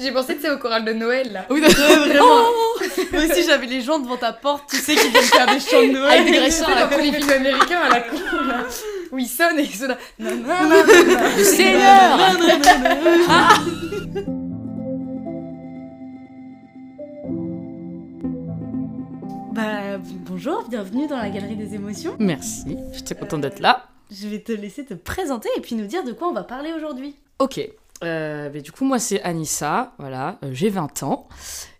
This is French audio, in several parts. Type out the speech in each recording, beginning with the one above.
J'ai pensé que c'est au choral de Noël là. Oui, vraiment. Moi aussi, j'avais les gens devant ta porte, tu sais, qui viennent faire des chants de Noël. Avec des graisseurs à la con, les films américains à la con là. Où ils sonnent et ils sonnent. Le Seigneur Bah, bonjour, bienvenue dans la galerie des émotions. Merci, j'étais contente d'être là. Je vais te laisser te présenter et puis nous dire de quoi on va parler aujourd'hui. Ok, euh, mais du coup, moi, c'est Anissa, voilà, euh, j'ai 20 ans,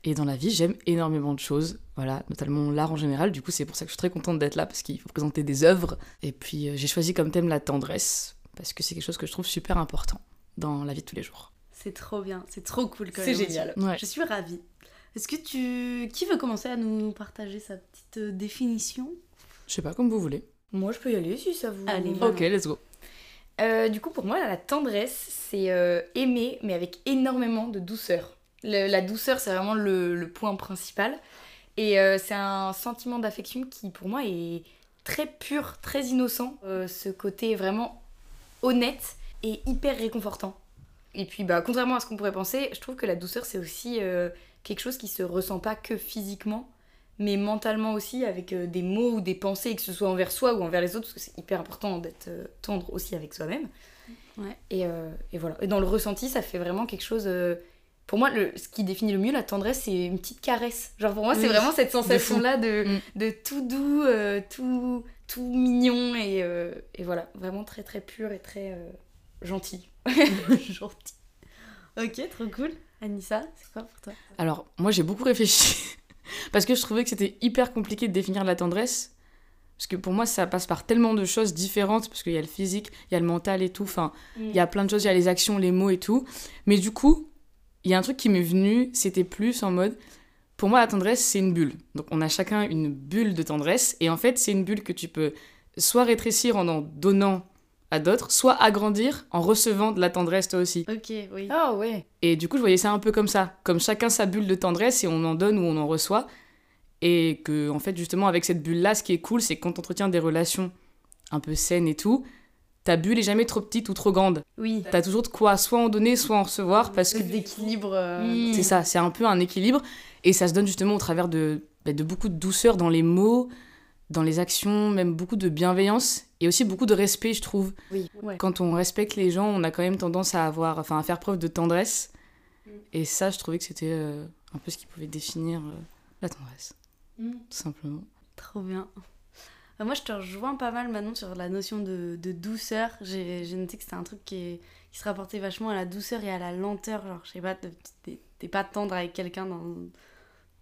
et dans la vie, j'aime énormément de choses, voilà, notamment l'art en général, du coup, c'est pour ça que je suis très contente d'être là, parce qu'il faut présenter des œuvres, et puis euh, j'ai choisi comme thème la tendresse, parce que c'est quelque chose que je trouve super important dans la vie de tous les jours. C'est trop bien, c'est trop cool quand C'est même. génial. Ouais. Je suis ravie. Est-ce que tu... Qui veut commencer à nous partager sa petite définition? Je sais pas, comme vous voulez. Moi je peux y aller si ça vous. Allez. Ok, let's go. Euh, du coup, pour moi, la tendresse, c'est euh, aimer, mais avec énormément de douceur. La douceur, c'est vraiment le, point principal. Et euh, c'est un sentiment d'affection qui, pour moi, est très pur, très innocent. Ce côté vraiment honnête et hyper réconfortant. Et puis, bah, contrairement à ce qu'on pourrait penser, je trouve que la douceur, c'est aussi quelque chose qui se ressent pas que physiquement, mais mentalement aussi, avec euh, des mots ou des pensées, que ce soit envers soi ou envers les autres, parce que c'est hyper important d'être euh, tendre aussi avec soi-même. Ouais. Et, euh, et voilà. Et dans le ressenti, ça fait vraiment quelque chose. euh, pour moi, le, ce qui définit le mieux la tendresse, c'est une petite caresse. Genre pour moi, c'est vraiment cette sensation-là de, Mm. de tout doux, euh, tout, tout mignon et, euh, et voilà, vraiment très très pur et très euh, gentil. Gentil. Ok, trop cool. Anissa, c'est quoi pour toi? Alors, moi, j'ai beaucoup réfléchi, parce que je trouvais que c'était hyper compliqué de définir la tendresse, parce que pour moi, ça passe par tellement de choses différentes, parce qu'il y a le physique, il y a le mental et tout, enfin, Il y a plein de choses, il y a les actions, les mots et tout. Mais du coup, il y a un truc qui m'est venu, c'était plus en mode, pour moi, la tendresse, c'est une bulle. Donc, on a chacun une bulle de tendresse. Et en fait, c'est une bulle que tu peux soit rétrécir en en donnant à d'autres, soit agrandir en recevant de la tendresse toi aussi. Ok, oui. Ah ouais. Et du coup, je voyais ça un peu comme ça. Comme chacun sa bulle de tendresse et on en donne ou on en reçoit. Et que, en fait, justement, avec cette bulle-là, ce qui est cool, c'est que quand on entretient des relations un peu saines et tout, ta bulle est jamais trop petite ou trop grande. Oui. T'as toujours de quoi soit en donner, soit en recevoir, parce que d'équilibre. euh, c'est ça, c'est un peu un équilibre. Et ça se donne justement au travers de, bah, de beaucoup de douceur dans les mots, dans les actions, même beaucoup de bienveillance et aussi beaucoup de respect, je trouve. Oui. Ouais. Quand on respecte les gens, on a quand même tendance à avoir, enfin, à faire preuve de tendresse. Et ça, je trouvais que c'était euh, un peu ce qui pouvait définir euh, la tendresse, Mm. tout simplement. Trop bien. Euh, Moi, je te rejoins pas mal maintenant sur la notion de, de douceur. J'ai noté que c'était un truc qui, est- qui se rapportait vachement à la douceur et à la lenteur. Genre, je sais pas, t'es pas tendre avec quelqu'un dans,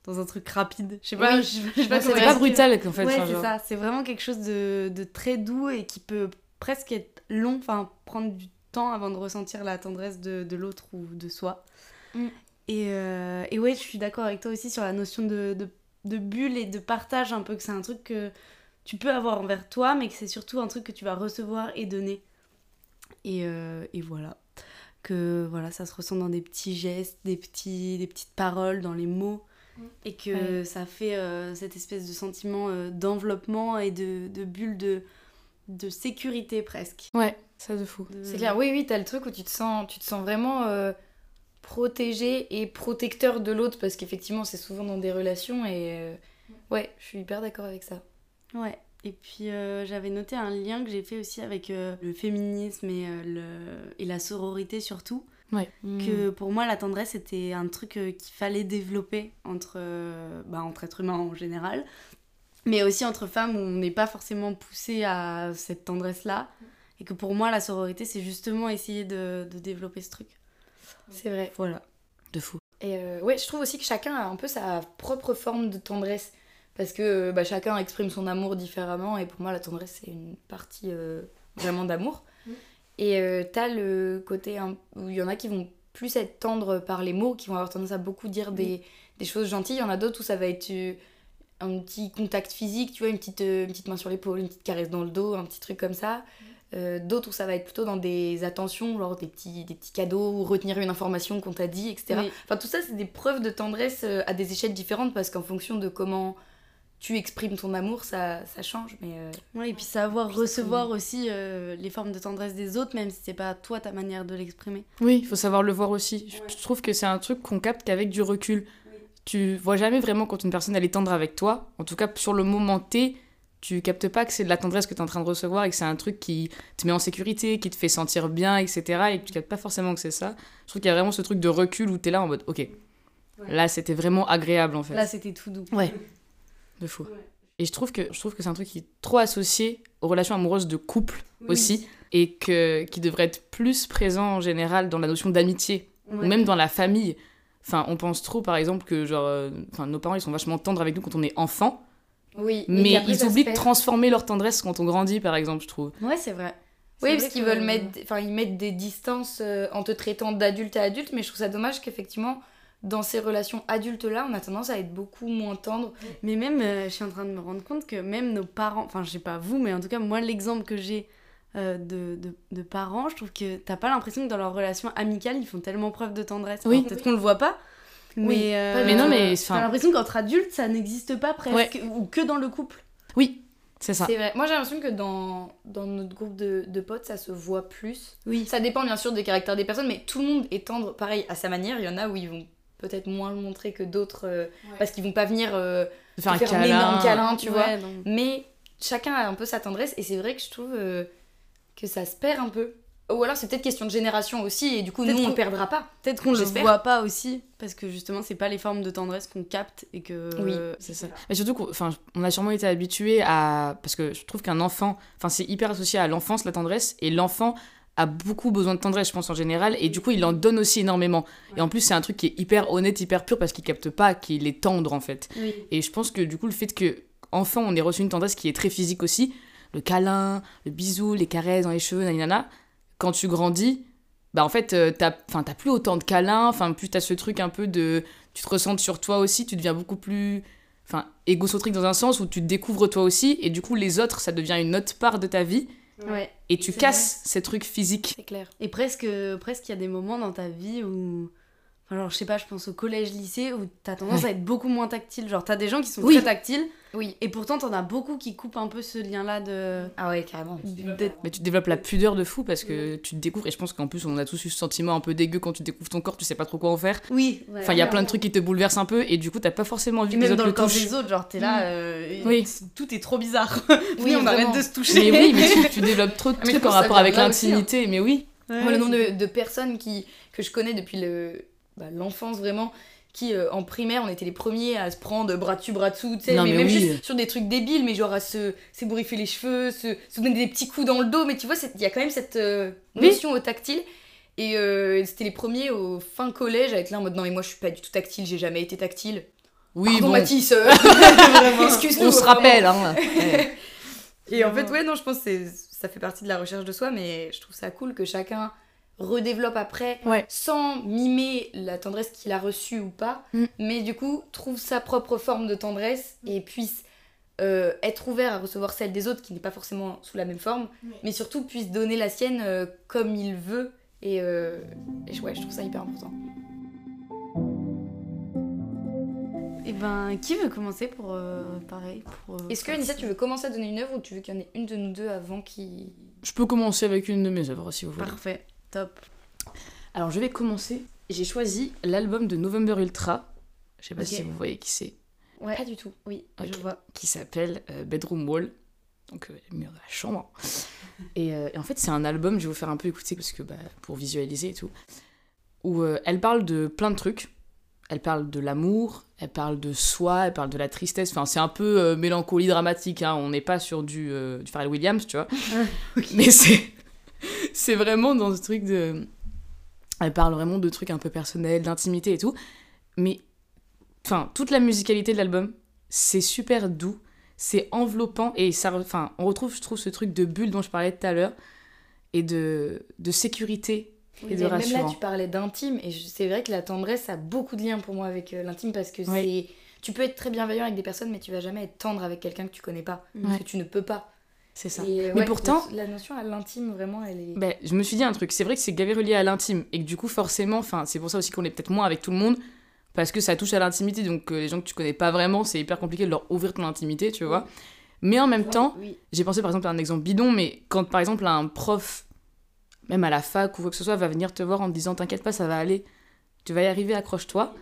dans un truc rapide. Je sais pas, Oui. je, je sais pas c'est pas brutal, en fait. ouais, c'est ça. C'est vraiment quelque chose de, de très doux et qui peut presque être long, enfin prendre du temps avant de ressentir la tendresse de, de l'autre ou de soi. Mm. Et, euh, et ouais, je suis d'accord avec toi aussi sur la notion de, de, de bulle et de partage, un peu que c'est un truc que tu peux avoir envers toi, mais que c'est surtout un truc que tu vas recevoir et donner. Et, euh, et voilà. Que voilà, ça se ressent dans des petits gestes, des, petits, des petites paroles, dans les mots. Et que Ouais. ça fait euh, cette espèce de sentiment euh, d'enveloppement et de, de bulle de, de sécurité presque. Ouais, ça de fou. De- C'est clair, oui, oui, t'as le truc où tu te sens, tu te sens vraiment euh, protégé et protecteur de l'autre parce qu'effectivement, c'est souvent dans des relations et euh, ouais, je suis hyper d'accord avec ça. Ouais. Et puis euh, j'avais noté un lien que j'ai fait aussi avec euh, le féminisme et, euh, le... et la sororité surtout. Mm. que pour moi la tendresse c'était un truc euh, qu'il fallait développer entre, euh, bah, entre êtres humains en général mais aussi entre femmes où on n'est pas forcément poussé à cette tendresse là et que pour moi la sororité c'est justement essayer de, de développer ce truc c'est vrai. voilà De fou. Et euh, ouais, je trouve aussi que chacun a un peu sa propre forme de tendresse parce que bah, chacun exprime son amour différemment et pour moi, la tendresse, c'est une partie euh, vraiment d'amour. Et euh, t'as le côté un- où il y en a qui vont plus être tendres par les mots, qui vont avoir tendance à beaucoup dire des, des choses gentilles. Il y en a d'autres où ça va être euh, un petit contact physique, tu vois, une petite, euh, une petite main sur l'épaule, une petite caresse dans le dos, un petit truc comme ça. Euh, d'autres où ça va être plutôt dans des attentions, genre des petits, des petits cadeaux, ou retenir une information qu'on t'a dit, etc. Oui. Enfin, tout ça, c'est des preuves de tendresse à des échelles différentes parce qu'en fonction de comment tu exprimes ton amour, ça, ça change. Mais euh, Ouais, et puis savoir Oui, recevoir aussi euh, les formes de tendresse des autres, même si c'est pas toi ta manière de l'exprimer. Oui, il faut savoir le voir aussi. Je- Ouais. Je trouve que c'est un truc qu'on capte qu'avec du recul. Tu vois jamais vraiment quand une personne elle est tendre avec toi. En tout cas, sur le moment T, tu captes pas que c'est de la tendresse que tu es en train de recevoir et que c'est un truc qui te met en sécurité, qui te fait sentir bien, etc. Et que tu captes pas forcément que c'est ça. Je trouve qu'il y a vraiment ce truc de recul où tu es là en mode, ok, là c'était vraiment agréable en fait. Là, c'était tout doux. Ouais. De fou. Ouais. Et je trouve que je trouve que c'est un truc qui est trop associé aux relations amoureuses de couple Oui. aussi et que qui devrait être plus présent en général dans la notion d'amitié Ouais. ou même dans la famille. Enfin, on pense trop par exemple que genre euh, enfin nos parents ils sont vachement tendres avec nous quand on est enfant, oui. mais ils oublient de transformer leur tendresse quand on grandit par exemple, je trouve. Ouais, c'est vrai. Oui, parce qu'ils veulent mettre, enfin ils mettent des distances euh, en te traitant d'adulte à adulte, mais je trouve ça dommage qu'effectivement dans ces relations adultes là, on a tendance à être beaucoup moins tendre. Mais même, euh, je suis en train de me rendre compte que même nos parents, enfin, je sais pas vous, mais en tout cas, moi, l'exemple que j'ai euh, de, de, de parents, je trouve que t'as pas l'impression que dans leur relation amicale, ils font tellement preuve de tendresse. Oui. Peut-être qu'on le voit pas. Mais, Oui, euh, Mais non, mais, T'as l'impression qu'entre adultes, ça n'existe pas presque, Ouais. ou que dans le couple. Oui, c'est ça. C'est vrai. Moi j'ai l'impression que dans, dans notre groupe de, de potes, ça se voit plus. Oui. Ça dépend bien sûr des caractères des personnes, mais tout le monde est tendre pareil à sa manière. Il y en a où ils vont peut-être moins le montrer que d'autres euh, parce qu'ils vont pas venir euh, faire, un énorme câlin, tu vois. Mais chacun a un peu sa tendresse et c'est vrai que je trouve euh, que ça se perd un peu. Ou alors c'est peut-être question de génération aussi et du coup nous Peut-être on qu'on- le perdra pas. Peut-être qu'on le J'espère. voit pas aussi, parce que justement, c'est pas les formes de tendresse qu'on capte et que. Oui, C'est ça. Mais surtout qu'on enfin, on a sûrement été habitué à. Parce que je trouve qu'un enfant. Enfin, c'est hyper associé à l'enfance, la tendresse. Et l'enfant a beaucoup besoin de tendresse, je pense, en général. Et du coup, il en donne aussi énormément. Et en plus, c'est un truc qui est hyper honnête, hyper pur, parce qu'il capte pas qu'il est tendre, en fait. Oui. Et je pense que du coup, le fait que, enfant, on ait reçu une tendresse qui est très physique aussi, le câlin, le bisou, les caresses dans les cheveux, nanana, quand tu grandis, bah en fait, euh, t'as enfin, t'as plus autant de câlins, enfin, plus t'as ce truc un peu de. Tu te ressens sur toi aussi, tu deviens beaucoup plus. Enfin, égocentrique dans un sens où tu te découvres toi aussi, et du coup, les autres, ça devient une autre part de ta vie, Ouais. et tu casses ces trucs physiques. C'est clair. Et presque, presque, il y a des moments dans ta vie où. Genre, je sais pas, je pense au collège, lycée, où t'as tendance à être beaucoup moins tactile. Genre, t'as des gens qui sont Oui. très tactiles, Oui. et pourtant, t'en as beaucoup qui coupent un peu ce lien-là de. Ah ouais, carrément. Mais tu développes la pudeur de fou parce que tu te découvres, et je pense qu'en plus, on a tous eu ce sentiment un peu dégueu quand tu découvres ton corps, tu sais pas trop quoi en faire. Oui, Enfin, il y a plein de trucs qui te bouleversent un peu, et du coup, t'as pas forcément envie que les même autres dans le le corps des autres, genre, t'es là, euh, Oui. tout est trop bizarre. Oui, on arrête de se toucher. Mais oui, mais tu, tu développes trop de Ah, trucs en rapport avec de hein. l'intimité, mais oui. Ouais, Moi, le nombre de, de personnes qui, que je connais depuis le, bah, l'enfance vraiment, qui euh, en primaire, on était les premiers à se prendre bras dessus, bras dessous, tu sais, mais, mais même oui. juste sur des trucs débiles, mais genre à se s'ébouriffer les cheveux, se, se donner des petits coups dans le dos, mais tu vois, il y a quand même cette euh, Oui. notion au tactile. Et euh, c'était les premiers au fin collège à être là en mode non, mais moi je suis pas du tout tactile, j'ai jamais été tactile. Oui, Pardon bon, Mathis, excuse-nous. on se rappelle, hein. Et en fait, ouais, non, je pense que ça fait partie de la recherche de soi, mais je trouve ça cool que chacun redéveloppe après, Ouais. sans mimer la tendresse qu'il a reçue ou pas, Mm. mais du coup, trouve sa propre forme de tendresse et puisse euh, être ouvert à recevoir celle des autres qui n'est pas forcément sous la même forme, mais surtout puisse donner la sienne euh, comme il veut. Et, euh, et je- ouais, je trouve ça hyper important. Et ben, qui veut commencer pour euh, pareil pour, euh, Est-ce que Anissa, tu veux commencer à donner une œuvre ou tu veux qu'il y en ait une de nous deux avant qui. Je peux commencer avec une de mes œuvres si vous voulez. Parfait, top. Alors je vais commencer. J'ai choisi l'album de November Ultra. Je sais pas si vous voyez qui c'est. Ouais. Pas du tout. Oui, je vois. Qui s'appelle euh, Bedroom Wall. Donc euh, le mur de la chambre. Et, euh, et en fait c'est un album, je vais vous faire un peu écouter parce que bah, pour visualiser et tout. Où euh, elle parle de plein de trucs. Elle parle de l'amour, elle parle de soi, elle parle de la tristesse. Enfin, c'est un peu euh, mélancolie dramatique. Hein. On n'est pas sur du, euh, du Pharrell Williams, tu vois. Mais c'est, c'est vraiment dans ce truc de. Elle parle vraiment de trucs un peu personnels, d'intimité et tout. Mais, enfin, toute la musicalité de l'album, c'est super doux, c'est enveloppant et ça. Enfin, on retrouve, je trouve, ce truc de bulle dont je parlais tout à l'heure et de, de sécurité et de Mais même là, rassurant. tu parlais d'intime, et c'est vrai que la tendresse a beaucoup de liens pour moi avec euh, l'intime parce que Oui. c'est. Tu peux être très bienveillant avec des personnes, mais tu vas jamais être tendre avec quelqu'un que tu connais pas. Parce Ouais. que tu ne peux pas. C'est ça. Et, euh, Mais ouais, pourtant- La, la notion à l'intime, vraiment, elle est. Ben, je me suis dit un truc, c'est vrai que c'est gavé relié à l'intime et que du coup forcément, enfin c'est pour ça aussi qu'on est peut-être moins avec tout le monde parce que ça touche à l'intimité, donc euh, les gens que tu connais pas vraiment, c'est hyper compliqué de leur ouvrir ton intimité, tu vois. Mais en même temps, Oui. j'ai pensé par exemple à un exemple bidon, mais quand par exemple un prof, même à la fac ou quoi que ce soit, va venir te voir en te disant T'inquiète pas, ça va aller, tu vas y arriver, accroche-toi.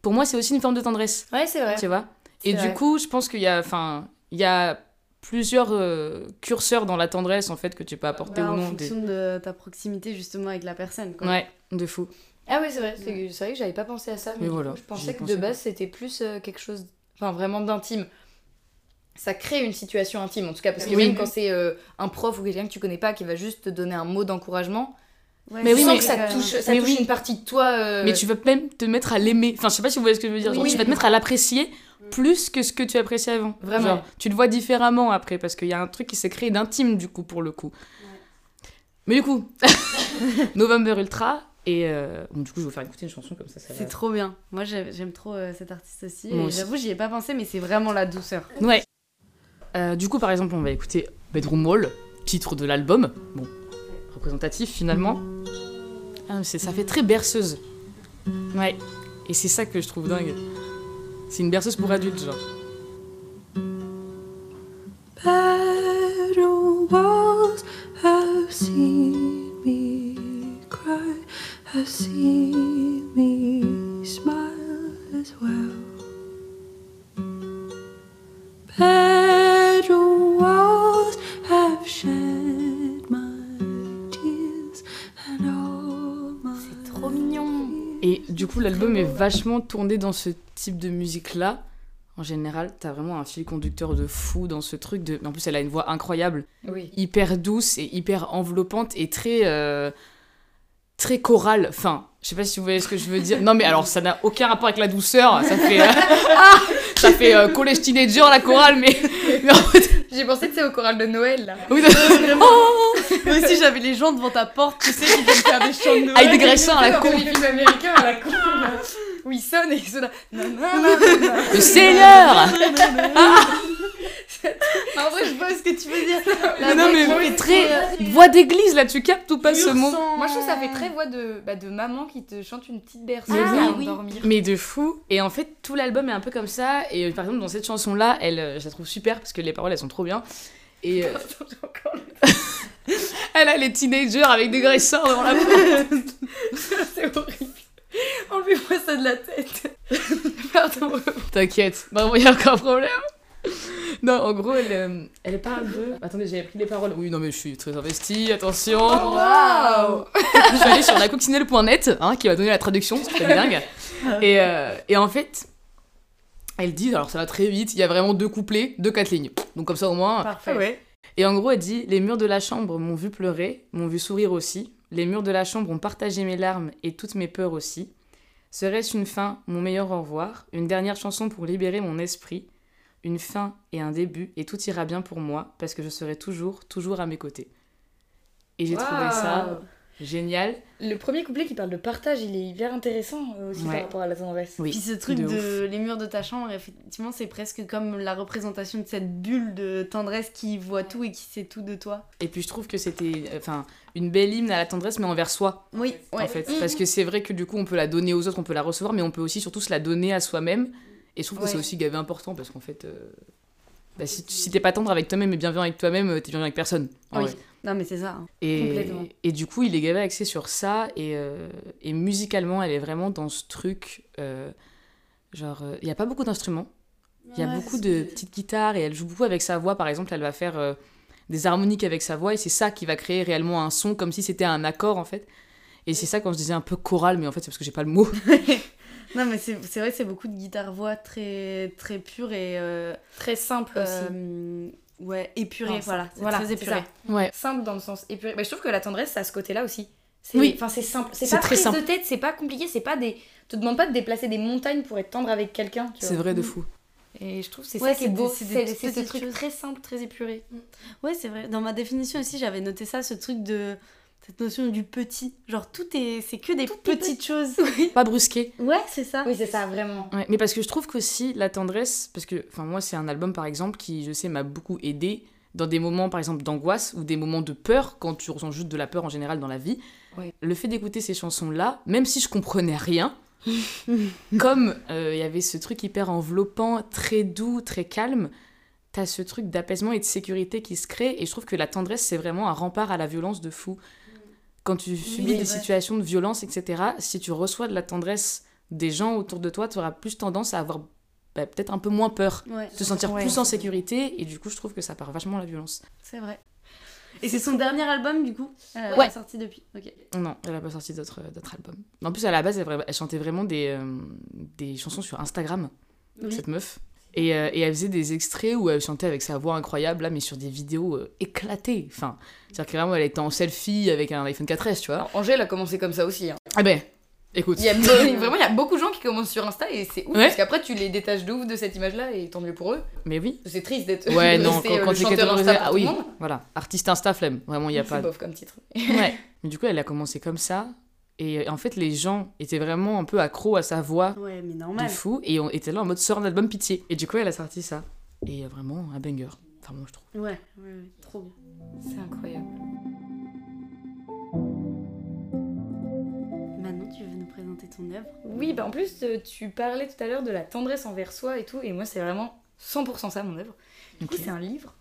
Pour moi, c'est aussi une forme de tendresse, Ouais, c'est vrai. tu vois. Et du coup, je pense qu'il y a, enfin, il y a plusieurs euh, curseurs dans la tendresse en fait que tu peux apporter Ouais, ou en non. des- fonction de ta proximité justement avec la personne. Quoi. Ouais, de fou. Ah oui, c'est vrai. C'est vrai que j'avais pas pensé à ça. Mais, Mais du voilà, coup, je pensais que pensé. de base, c'était plus euh, quelque chose, enfin vraiment d'intime. Ça crée une situation intime, en tout cas, parce que Oui. même quand c'est euh, un prof ou quelqu'un que tu connais pas qui va juste te donner un mot d'encouragement, Ouais, Mais oui, sens mais- que ça touche, ça Mais touche oui. une partie de toi. euh, Mais tu vas même te mettre à l'aimer. Enfin, je sais pas si vous voyez ce que je veux dire. Genre, Oui. tu vas te mettre à l'apprécier plus que ce que tu appréciais avant. Vraiment. Genre, tu le vois différemment après parce qu'il y a un truc qui s'est créé d'intime du coup pour le coup. Mais du coup, November Ultra et euh, bon, du coup je vais vous faire écouter une chanson comme ça. ça va. C'est trop bien. Moi j'ai- j'aime trop euh, cet artiste aussi. J'avoue, j'y ai pas pensé, mais c'est vraiment la douceur. Ouais. Euh, du coup, par exemple, on va écouter Bedroom Wall, titre de l'album. Bon, représentatif finalement. Ah, ça fait très berceuse. Ouais. Et c'est ça que je trouve dingue. C'est une berceuse pour adultes, genre. Better walls have seen me cry, have seen me smile as well. Better Et du coup, l'album est vachement tourné dans ce type de musique-là. En général, t'as vraiment un fil conducteur de fou dans ce truc. De... En plus, elle a une voix incroyable, Oui. hyper douce et hyper enveloppante et très, euh, très chorale. Enfin, je sais pas si vous voyez ce que je veux dire. Non, mais alors, ça n'a aucun rapport avec la douceur. Ça fait, euh, ça fait euh, collège teenager la chorale, mais, mais en fait, J'ai pensé que c'est au choral de Noël là. oui, Moi aussi j'avais les gens devant ta porte, tu sais, qui viennent faire des chants de Noël. avec des graissins à la con. les films américains à la con. là. Où ils sonnent et ils sont là. Nanana. Le Seigneur En vrai, je vois ce que tu veux dire. Mais non, mais qui très euh, voix d'église là, tu captes ou pas ce mot. Moi je trouve que ça fait très voix de, bah, de maman qui te chante une petite berceuse Mais avant oui. de dormir. Mais de fou. Et en fait, tout l'album est un peu comme ça. Et euh, par exemple, dans cette chanson-là, elle, euh, je la trouve super parce que les paroles, elles sont trop bien. Et euh, Attends, j'ai encore le- elle a les teenagers avec des graissins devant la porte. C'est horrible. Enlevez-moi ça de la tête. Pardon. T'inquiète. Non, il y a aucun problème. Non, en gros, elle, euh, elle parle de. Attendez, j'avais pris les paroles. Oui, non, mais je suis très investie, attention. Waouh je suis allée sur lacoccinelle.net, hein, qui va donner la traduction, c'est très dingue. Et, euh, et en fait, elle dit, alors ça va très vite, il y a vraiment deux couplets, deux quatre lignes. Donc comme ça au moins. Parfait. ouais. Et en gros, elle dit Les murs de la chambre m'ont vu pleurer, m'ont vu sourire aussi. Les murs de la chambre ont partagé mes larmes et toutes mes peurs aussi. Serait-ce une fin, mon meilleur au revoir Une dernière chanson pour libérer mon esprit Une fin et un début, et tout ira bien pour moi, parce que je serai toujours, toujours à mes côtés. Et j'ai trouvé ça génial. Le premier couplet qui parle de partage, il est hyper intéressant euh, aussi Ouais. par rapport à la tendresse. Oui, Puis ce truc de de, les murs de ta chambre, effectivement, c'est presque comme la représentation de cette bulle de tendresse qui voit tout et qui sait tout de toi. Et puis je trouve que c'était enfin une belle hymne à la tendresse, mais envers soi. Oui, ouais. en fait. Mhm. Parce que c'est vrai que du coup, on peut la donner aux autres, on peut la recevoir, mais on peut aussi surtout se la donner à soi-même. Et je trouve que c'est aussi gavé important parce qu'en fait, euh, bah, si, tu- si t'es pas tendre avec toi-même et bienveillant avec toi-même, euh, t'es bienveillant avec personne. Oui. vrai. Non, mais c'est ça. hein. Et, et du coup, il est gavé axé sur ça. Et, euh, et musicalement, elle est vraiment dans ce truc. euh, genre, il y a pas beaucoup d'instruments. Il y a Ouais, beaucoup de petites guitares et elle joue beaucoup avec sa voix. Par exemple, elle va faire des harmoniques avec sa voix et c'est ça qui va créer réellement un son comme si c'était un accord en fait. Et c'est ça quand je disais un peu choral, mais en fait c'est parce que j'ai pas le mot. Non, mais c'est c'est vrai que c'est beaucoup de guitare-voix très, très pure et. euh, Très simple aussi. euh, ouais, épurée, Non, voilà. Voilà, très c'est épuré. ça. Ouais. Simple dans le sens épuré. Bah, je trouve que la tendresse, ça a ce côté-là aussi. C'est- Oui. Enfin, c'est simple. C'est C'est pas très prise simple. de tête, c'est pas compliqué, c'est pas des. te demande pas de déplacer des montagnes pour être tendre avec quelqu'un. tu C'est vrai de fou. Et je trouve que c'est Ouais, ça qui est beau. c'est ce truc choses. très simple, très épuré. Ouais, c'est vrai. Dans ma définition aussi, j'avais noté ça, ce truc de. Cette notion du petit. Genre, tout est. C'est que des petites choses. Pas brusqué. Ouais, c'est ça. Oui, c'est ça, vraiment. Ouais, mais parce que je trouve qu'aussi la tendresse, parce que enfin moi c'est un album par exemple qui je sais m'a beaucoup aidé dans des moments par exemple d'angoisse ou des moments de peur quand tu ressens juste de la peur en général dans la vie. Ouais. Le fait d'écouter ces chansons là, même si je comprenais rien, Comme euh, il y avait ce truc hyper enveloppant, très doux, très calme, t'as ce truc d'apaisement et de sécurité qui se crée. Et je trouve que la tendresse, c'est vraiment un rempart à la violence de fou. Quand tu subis des situations de violence, etc., si tu reçois de la tendresse des gens autour de toi, tu auras plus tendance à avoir bah, peut-être un peu moins peur, Ouais, te sentir Ouais. plus en sécurité. Et du coup, je trouve que ça part vachement la violence. c'est vrai. Et c'est son dernier album, du coup Elle a Ouais. pas sorti depuis. Non, elle a pas sorti d'autres d'autres albums. En plus, à la base, elle, elle chantait vraiment des, euh, des chansons sur Instagram, Oui. cette meuf. Et, euh, et elle faisait des extraits où elle chantait avec sa voix incroyable, là, mais sur des vidéos euh, éclatées. Enfin, c'est-à-dire que vraiment, elle était en selfie avec un iPhone 4S, tu vois. Alors, Angèle a commencé comme ça aussi. hein. Ah ben, écoute. Il y a be- vraiment il y a beaucoup de gens qui commencent sur Insta et c'est ouf Ouais. parce qu'après tu les détaches de ouf de cette image-là et tant mieux pour eux. Mais oui. C'est triste d'être. Ouais, de non, rester, quand, euh, quand chanteur catégorisé. Insta Ah oui, voilà. Artiste Insta flemme. Vraiment, il y a C'est pas. bof comme titre. Ouais. Mais du coup, elle a commencé comme ça. Et en fait, les gens étaient vraiment un peu accros à sa voix Ouais, mais de normal. fou. Et on était là en mode sort un album pitié. Et du coup, elle a sorti ça. Et euh, vraiment, un banger. Enfin, moi, je trouve. Ouais, ouais, ouais, trop bien. C'est incroyable. Maintenant, tu veux nous présenter ton œuvre? Oui, bah en plus euh, tu parlais tout à l'heure de la tendresse envers soi et tout et moi c'est vraiment 100% ça mon œuvre. Du coup c'est un livre?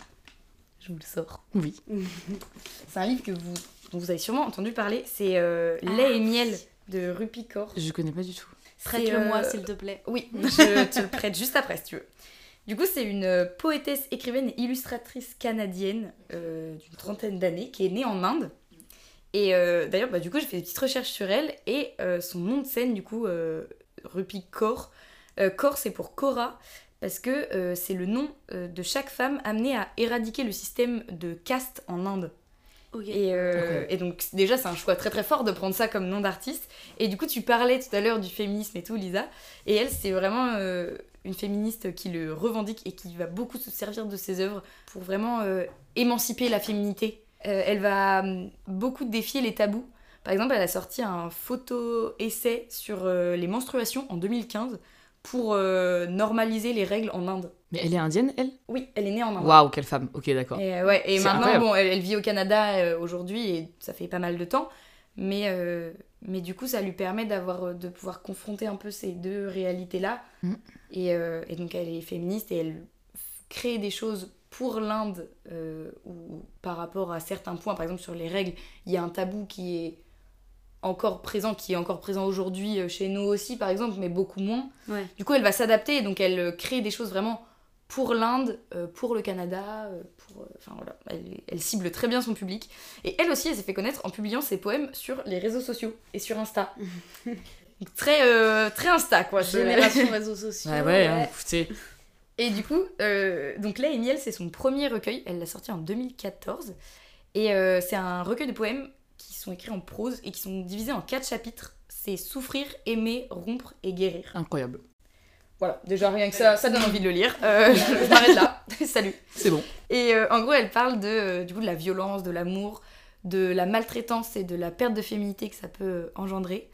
Je vous le sors. Oui. C'est un livre que vous dont vous avez sûrement entendu parler. C'est euh, Lait et miel de Rupi Kaur. Je connais pas du tout. Prête-le-moi, euh, s'il te plaît. Oui, je te le prête juste après si tu veux. Du coup, c'est une euh, poétesse, écrivaine et illustratrice canadienne euh, d'une trentaine d'années qui est née en Inde. Et euh, d'ailleurs, bah, du coup, j'ai fait des petites recherches sur elle et euh, son nom de scène, du coup, euh, Rupi Kaur. Euh, Kaur, c'est pour Kora parce que euh, c'est le nom euh, de chaque femme amenée à éradiquer le système de caste en Inde. Et, euh, et donc déjà c'est un choix très très fort de prendre ça comme nom d'artiste. Et du coup tu parlais tout à l'heure du féminisme et tout Lisa. Et elle c'est vraiment euh, une féministe qui le revendique et qui va beaucoup se servir de ses œuvres pour vraiment euh, émanciper la féminité. Euh, elle va hum, beaucoup défier les tabous. Par exemple elle a sorti un photo-essai sur euh, les menstruations en 2015 pour euh, normaliser les règles en Inde. Mais elle est indienne, elle? Oui, elle est née en Inde. Waouh, quelle femme. Ok, d'accord. Et, euh, ouais, et maintenant, incroyable. bon, elle, elle vit au Canada euh, aujourd'hui et ça fait pas mal de temps. Mais, mais du coup, ça lui permet d'avoir, de pouvoir confronter un peu ces deux réalités-là. Mm. Et, et donc, elle est féministe et elle crée des choses pour l'Inde où, par rapport à certains points, par exemple sur les règles, il y a un tabou qui est encore présent, qui est encore présent aujourd'hui euh, chez nous aussi, par exemple, mais beaucoup moins. Ouais. Du coup, elle va s'adapter et donc elle euh, crée des choses vraiment pour l'Inde, euh, pour le Canada, pour... Enfin voilà, elle, elle cible très bien son public. Et elle aussi, elle s'est fait connaître en publiant ses poèmes sur les réseaux sociaux et sur Insta. Donc, très, euh, très Insta, quoi. Génération réseaux sociaux. Ouais, ouais, hein, écoutez. Et du coup, euh, donc Lait et Miel, c'est son premier recueil. Elle l'a sorti en 2014. Et euh, c'est un recueil de poèmes qui sont écrits en prose et qui sont divisés en quatre chapitres. C'est souffrir, aimer, rompre et guérir. Incroyable. Voilà, déjà rien que ça, ça donne envie de le lire. Euh, je m'arrête là. Salut. C'est bon. Et euh, en gros, elle parle de, euh, du coup, de la violence, de l'amour, de la maltraitance et de la perte de féminité que ça peut engendrer.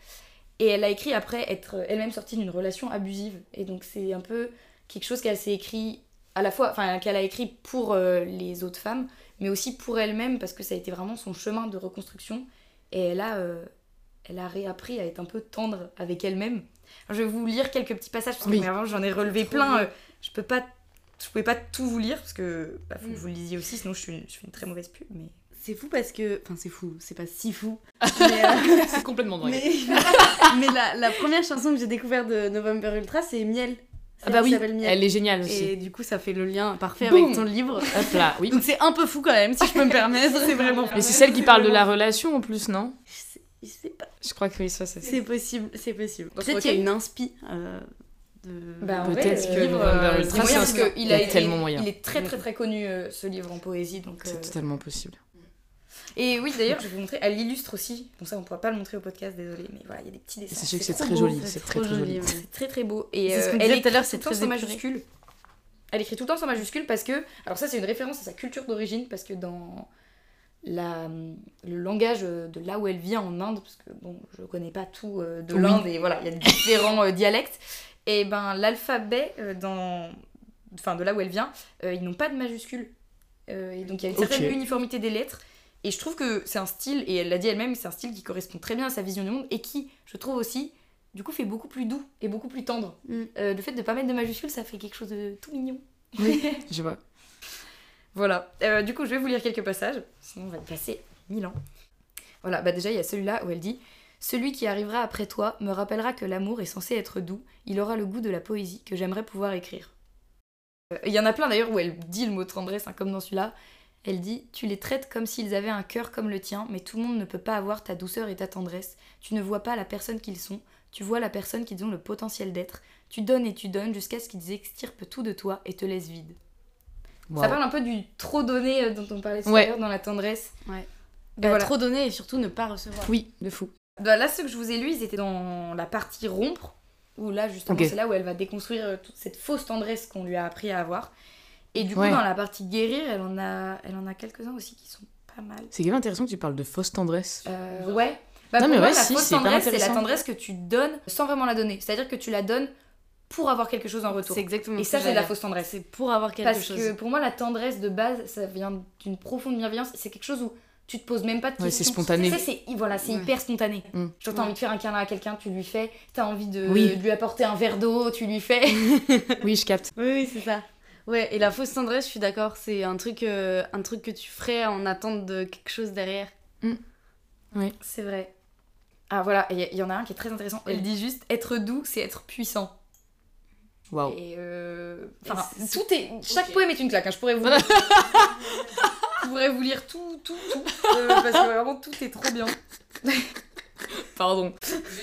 Et elle a écrit après être elle-même sortie d'une relation abusive. Et donc c'est un peu quelque chose qu'elle s'est écrit à la fois, enfin qu'elle a écrit pour euh, les autres femmes, mais aussi pour elle-même parce que ça a été vraiment son chemin de reconstruction. Et elle a, euh, elle a réappris à être un peu tendre avec elle-même. Je vais vous lire quelques petits passages parce que Oui. j'en ai relevé plein. euh, je peux pas, je pouvais pas tout vous lire parce que bah, faut Mm. que vous le lisiez aussi, sinon je, suis, je fais une très mauvaise pub. Mais C'est fou parce que. Enfin, c'est fou, c'est pas si fou. euh, C'est complètement dingue. mais, mais la, la première chanson que j'ai découverte de November Ultra, c'est Miel. Ah bah oui, elle est géniale aussi. Et du coup, ça fait le lien parfait Boum avec ton livre. Hop là, oui. Donc c'est un peu fou quand même, si je peux me permettre. C'est vraiment. Mais c'est celle qui parle de la relation en plus, non? Je sais, je sais pas. Je crois que oui, ça c'est. C'est possible, c'est possible. Peut-être qu'il y a une inspi. euh, de... Bah, Peut-être que euh, November c'est Ultra, moyen c'est parce qu'il il y a été- tellement moyen. Il est très très très connu euh, ce livre en poésie donc. euh, C'est totalement possible. Et oui d'ailleurs je vais vous montrer, elle illustre aussi. Bon ça on pourra pas le montrer au podcast désolé mais voilà il y a des petits dessins. C'est trop très beau. joli, c'est c'est très très joli. C'est très très beau. Et C'est euh, elle disait tout c'est le temps sans majuscule. Elle écrit tout le temps sans majuscule parce que. Alors, ça, c'est une référence à sa culture d'origine parce que dans la, le langage de là où elle vient en Inde, parce que bon, je connais pas tout euh, de Oui. l'Inde et voilà, il y a différents euh, dialectes, et ben l'alphabet euh, dans. Enfin, de là où elle vient, euh, ils n'ont pas de majuscule. Euh, et donc, il y a une certaine uniformité des lettres. Et je trouve que c'est un style, et elle l'a dit elle-même, c'est un style qui correspond très bien à sa vision du monde et qui, je trouve aussi, du coup, fait beaucoup plus doux et beaucoup plus tendre. Mm. Euh, le fait de pas mettre de majuscules, ça fait quelque chose de tout mignon. Je vois. Voilà. Euh, du coup, je vais vous lire quelques passages, sinon on va passer mille ans. Voilà, bah déjà, il y a celui-là où elle dit Celui qui arrivera après toi me rappellera que l'amour est censé être doux, il aura le goût de la poésie que j'aimerais pouvoir écrire. Euh, Il y en a plein d'ailleurs où elle dit le mot tendresse, hein, comme dans celui-là. Elle dit Tu les traites comme s'ils avaient un cœur comme le tien, mais tout le monde ne peut pas avoir ta douceur et ta tendresse. Tu ne vois pas la personne qu'ils sont, tu vois la personne qu'ils ont le potentiel d'être. Tu donnes et tu donnes jusqu'à ce qu'ils extirpent tout de toi et te laissent vide. Ça parle un peu du trop donné euh, dont on parlait tout Ouais. à l'heure dans la tendresse. Ouais. Bah, voilà. Trop donner et surtout ne pas recevoir. Oui, de fou. Bah, là, ceux que je vous ai lus, ils étaient dans la partie rompre, où là, justement, c'est là où elle va déconstruire euh, toute cette fausse tendresse qu'on lui a appris à avoir. Et du coup, Ouais. dans la partie guérir, elle en a, elle en a quelques-uns aussi qui sont pas mal. C'est quand même intéressant que tu parles de fausse tendresse. Euh, ouais. Bah, Non, pour mais moi, ouais, la si, fausse tendresse, c'est la tendresse que tu donnes sans vraiment la donner. C'est-à-dire que tu la donnes pour avoir quelque chose en retour. C'est exactement Et ça, c'est de la fausse tendresse. C'est pour avoir quelque Parce chose. que pour moi, la tendresse de base, ça vient d'une profonde bienveillance. C'est quelque chose où tu te poses même pas de questions. Ouais, c'est spontané. Tu sais, c'est voilà, c'est Ouais. hyper spontané. Mm. Genre, t'as Ouais. envie de faire un câlin à quelqu'un, tu lui fais. T'as envie de, Oui. de lui apporter un verre d'eau, tu lui fais. Oui, je capte. Oui, oui, c'est ça. Ouais, et la fausse tendresse, je suis d'accord, c'est un truc, euh, un truc que tu ferais en attente de quelque chose derrière. c'est vrai. Ah voilà, il y en a un qui est très intéressant. Elle Oui. dit juste être doux, c'est être puissant. Waouh. Et euh, enfin, tout est. Chaque poème est une claque. hein. Je pourrais vous. Je pourrais vous lire tout, tout, tout. euh, parce que vraiment tout est trop bien. Pardon.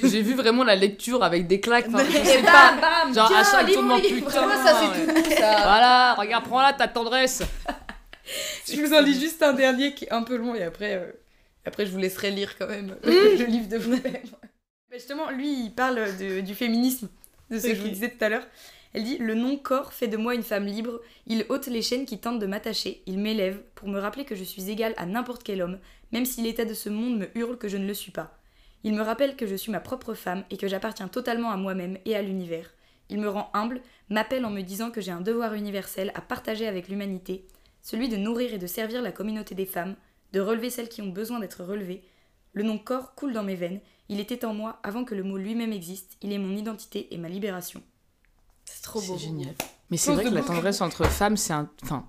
J'ai vu vraiment la lecture avec des claques. enfin, je sais bam, pas. bam, Genre, à chaque tournant, putain, ça c'est tout ça. Voilà, regarde, prends là ta tendresse. Je vous en lis juste un dernier qui est un peu long et après, euh, après je vous laisserai lire quand même le livre de vous-même. Justement, lui, il parle de- du féminisme, de ce que je vous disais tout à l'heure. Elle dit Le non-corps fait de moi une femme libre. Il ôte les chaînes qui tentent de m'attacher. Il m'élève pour me rappeler que je suis égale à n'importe quel homme, même si l'état de ce monde me hurle que je ne le suis pas. Il me rappelle que je suis ma propre femme et que j'appartiens totalement à moi-même et à l'univers. Il me rend humble, m'appelle en me disant que j'ai un devoir universel à partager avec l'humanité, celui de nourrir et de servir la communauté des femmes, de relever celles qui ont besoin d'être relevées. Le nom corps coule dans mes veines, il était en moi avant que le mot lui-même existe, il est mon identité et ma libération. C'est trop beau. C'est génial. Mais c'est vrai que la tendresse entre femmes, c'est un. Enfin,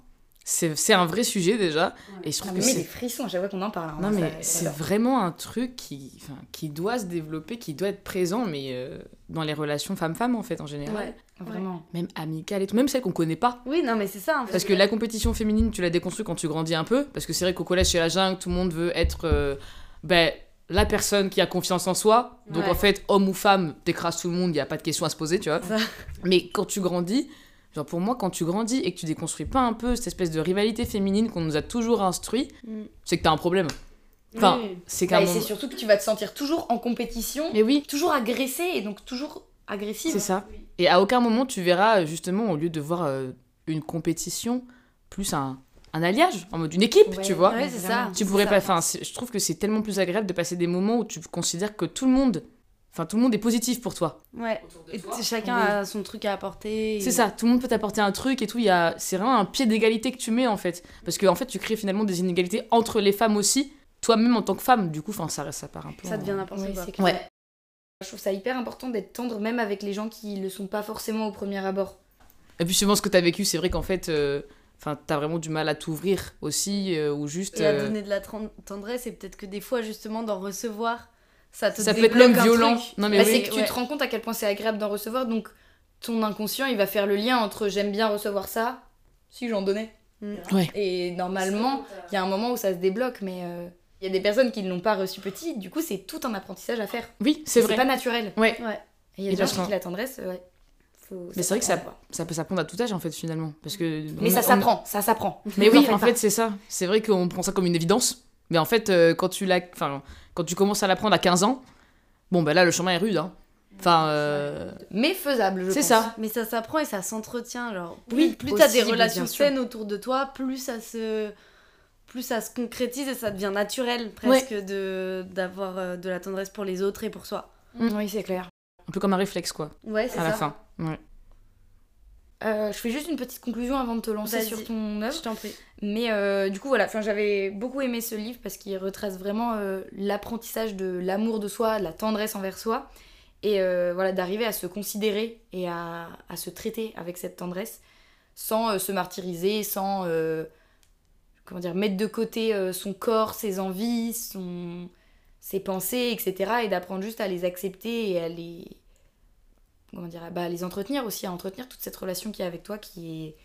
c'est c'est un vrai sujet déjà. Et je trouve que met des c'est. frissons fois qu'on en parle. hein. Non, mais c'est vraiment un truc qui, qui doit se développer, qui doit être présent, mais euh, dans les relations femmes-femmes en fait, en général. Ouais. Vraiment. Même amicales et tout, même celles qu'on connaît pas. Oui, non, mais c'est ça. En fait. Parce que la compétition féminine, tu la déconstruis quand tu grandis un peu. Parce que c'est vrai qu'au collège, chez la jungle, tout le monde veut être euh, ben, la personne qui a confiance en soi. Donc Ouais. en fait, homme ou femme, t'écrases tout le monde, il n'y a pas de question à se poser, tu vois. Ça. Mais quand tu grandis, genre pour moi, quand tu grandis et que tu déconstruis pas un peu cette espèce de rivalité féminine qu'on nous a toujours instruit, Mm. c'est que t'as un problème. Enfin, Oui. c'est un et c'est moment. surtout que tu vas te sentir toujours en compétition, Mais oui, toujours agressée et donc toujours agressive. c'est ça. Et à aucun moment tu verras, euh, justement, au lieu de voir euh, une compétition, plus un, un alliage, en mode une équipe, Ouais, tu vois. Ouais, c'est ça. Tu pourrais ça. pas. Enfin, je trouve que c'est tellement plus agréable de passer des moments où tu considères que tout le monde, enfin tout le monde est positif pour toi. Ouais. Et chacun Oui. a son truc à apporter. et- C'est ça. Tout le monde peut t'apporter un truc et tout. Il y a, c'est vraiment un pied d'égalité que tu mets en fait, parce que en fait tu crées finalement des inégalités entre les femmes aussi. Toi-même en tant que femme, du coup, enfin ça, ça part un peu. Ça en- devient n'importe Oui, quoi. c'est clair. Ouais. Je trouve ça hyper important d'être tendre même avec les gens qui le sont pas forcément au premier abord. Et puis suivant ce que t'as vécu, c'est vrai qu'en fait, euh, enfin t'as vraiment du mal à t'ouvrir aussi, euh, ou juste. Et à euh, donner de la tendresse, et peut-être que des fois, justement, d'en recevoir, ça te Ça peut être débloque même violent. truc. Non mais Bah, oui. c'est que tu ouais. te rends compte à quel point c'est agréable d'en recevoir, donc ton inconscient il va faire le lien entre j'aime bien recevoir ça, si j'en donnais. Mm. Ouais. Et normalement, il y a un moment où ça se débloque, mais euh, il y a des personnes qui ne l'ont pas reçu petit, du coup c'est tout un apprentissage à faire. Oui, c'est vrai. C'est pas naturel. Ouais. Ouais. Et il y a des gens qui la tendresse, ouais. Faut- Mais c'est vrai que ça, ça peut s'apprendre à tout âge en fait finalement, parce que. Mais on- ça on- s'apprend, ça s'apprend. Mais en oui, en fait, c'est ça. C'est vrai qu'on prend ça comme une évidence. Mais en fait, euh, quand, tu la... enfin, quand tu commences à l'apprendre à 15 ans, bon, bah là, le chemin est rude. Hein. Enfin, euh, Mais faisable, je C'est pense. ça. Mais ça s'apprend et ça s'entretient. Genre, Oui, plus, plus t'as des relations saines autour de toi, plus ça se. Plus ça se concrétise et ça devient naturel presque de d'avoir euh, de la tendresse pour les autres et pour soi. Oui, c'est clair. un peu comme un réflexe, quoi, Ouais, c'est à ça. la fin. Ouais. Euh, je fais juste une petite conclusion avant de te lancer sur ton œuvre. Je t'en prie. Mais euh, du coup, voilà, enfin, j'avais beaucoup aimé ce livre parce qu'il retrace vraiment euh, l'apprentissage de l'amour de soi, de la tendresse envers soi. Et voilà, d'arriver à se considérer et à, à se traiter avec cette tendresse sans se martyriser, sans comment dire, mettre de côté son corps, ses envies, son, ses pensées, etc. Et d'apprendre juste à les accepter et à les, comment dire, bah, les entretenir aussi, à entretenir toute cette relation qu'il y a avec toi qui est,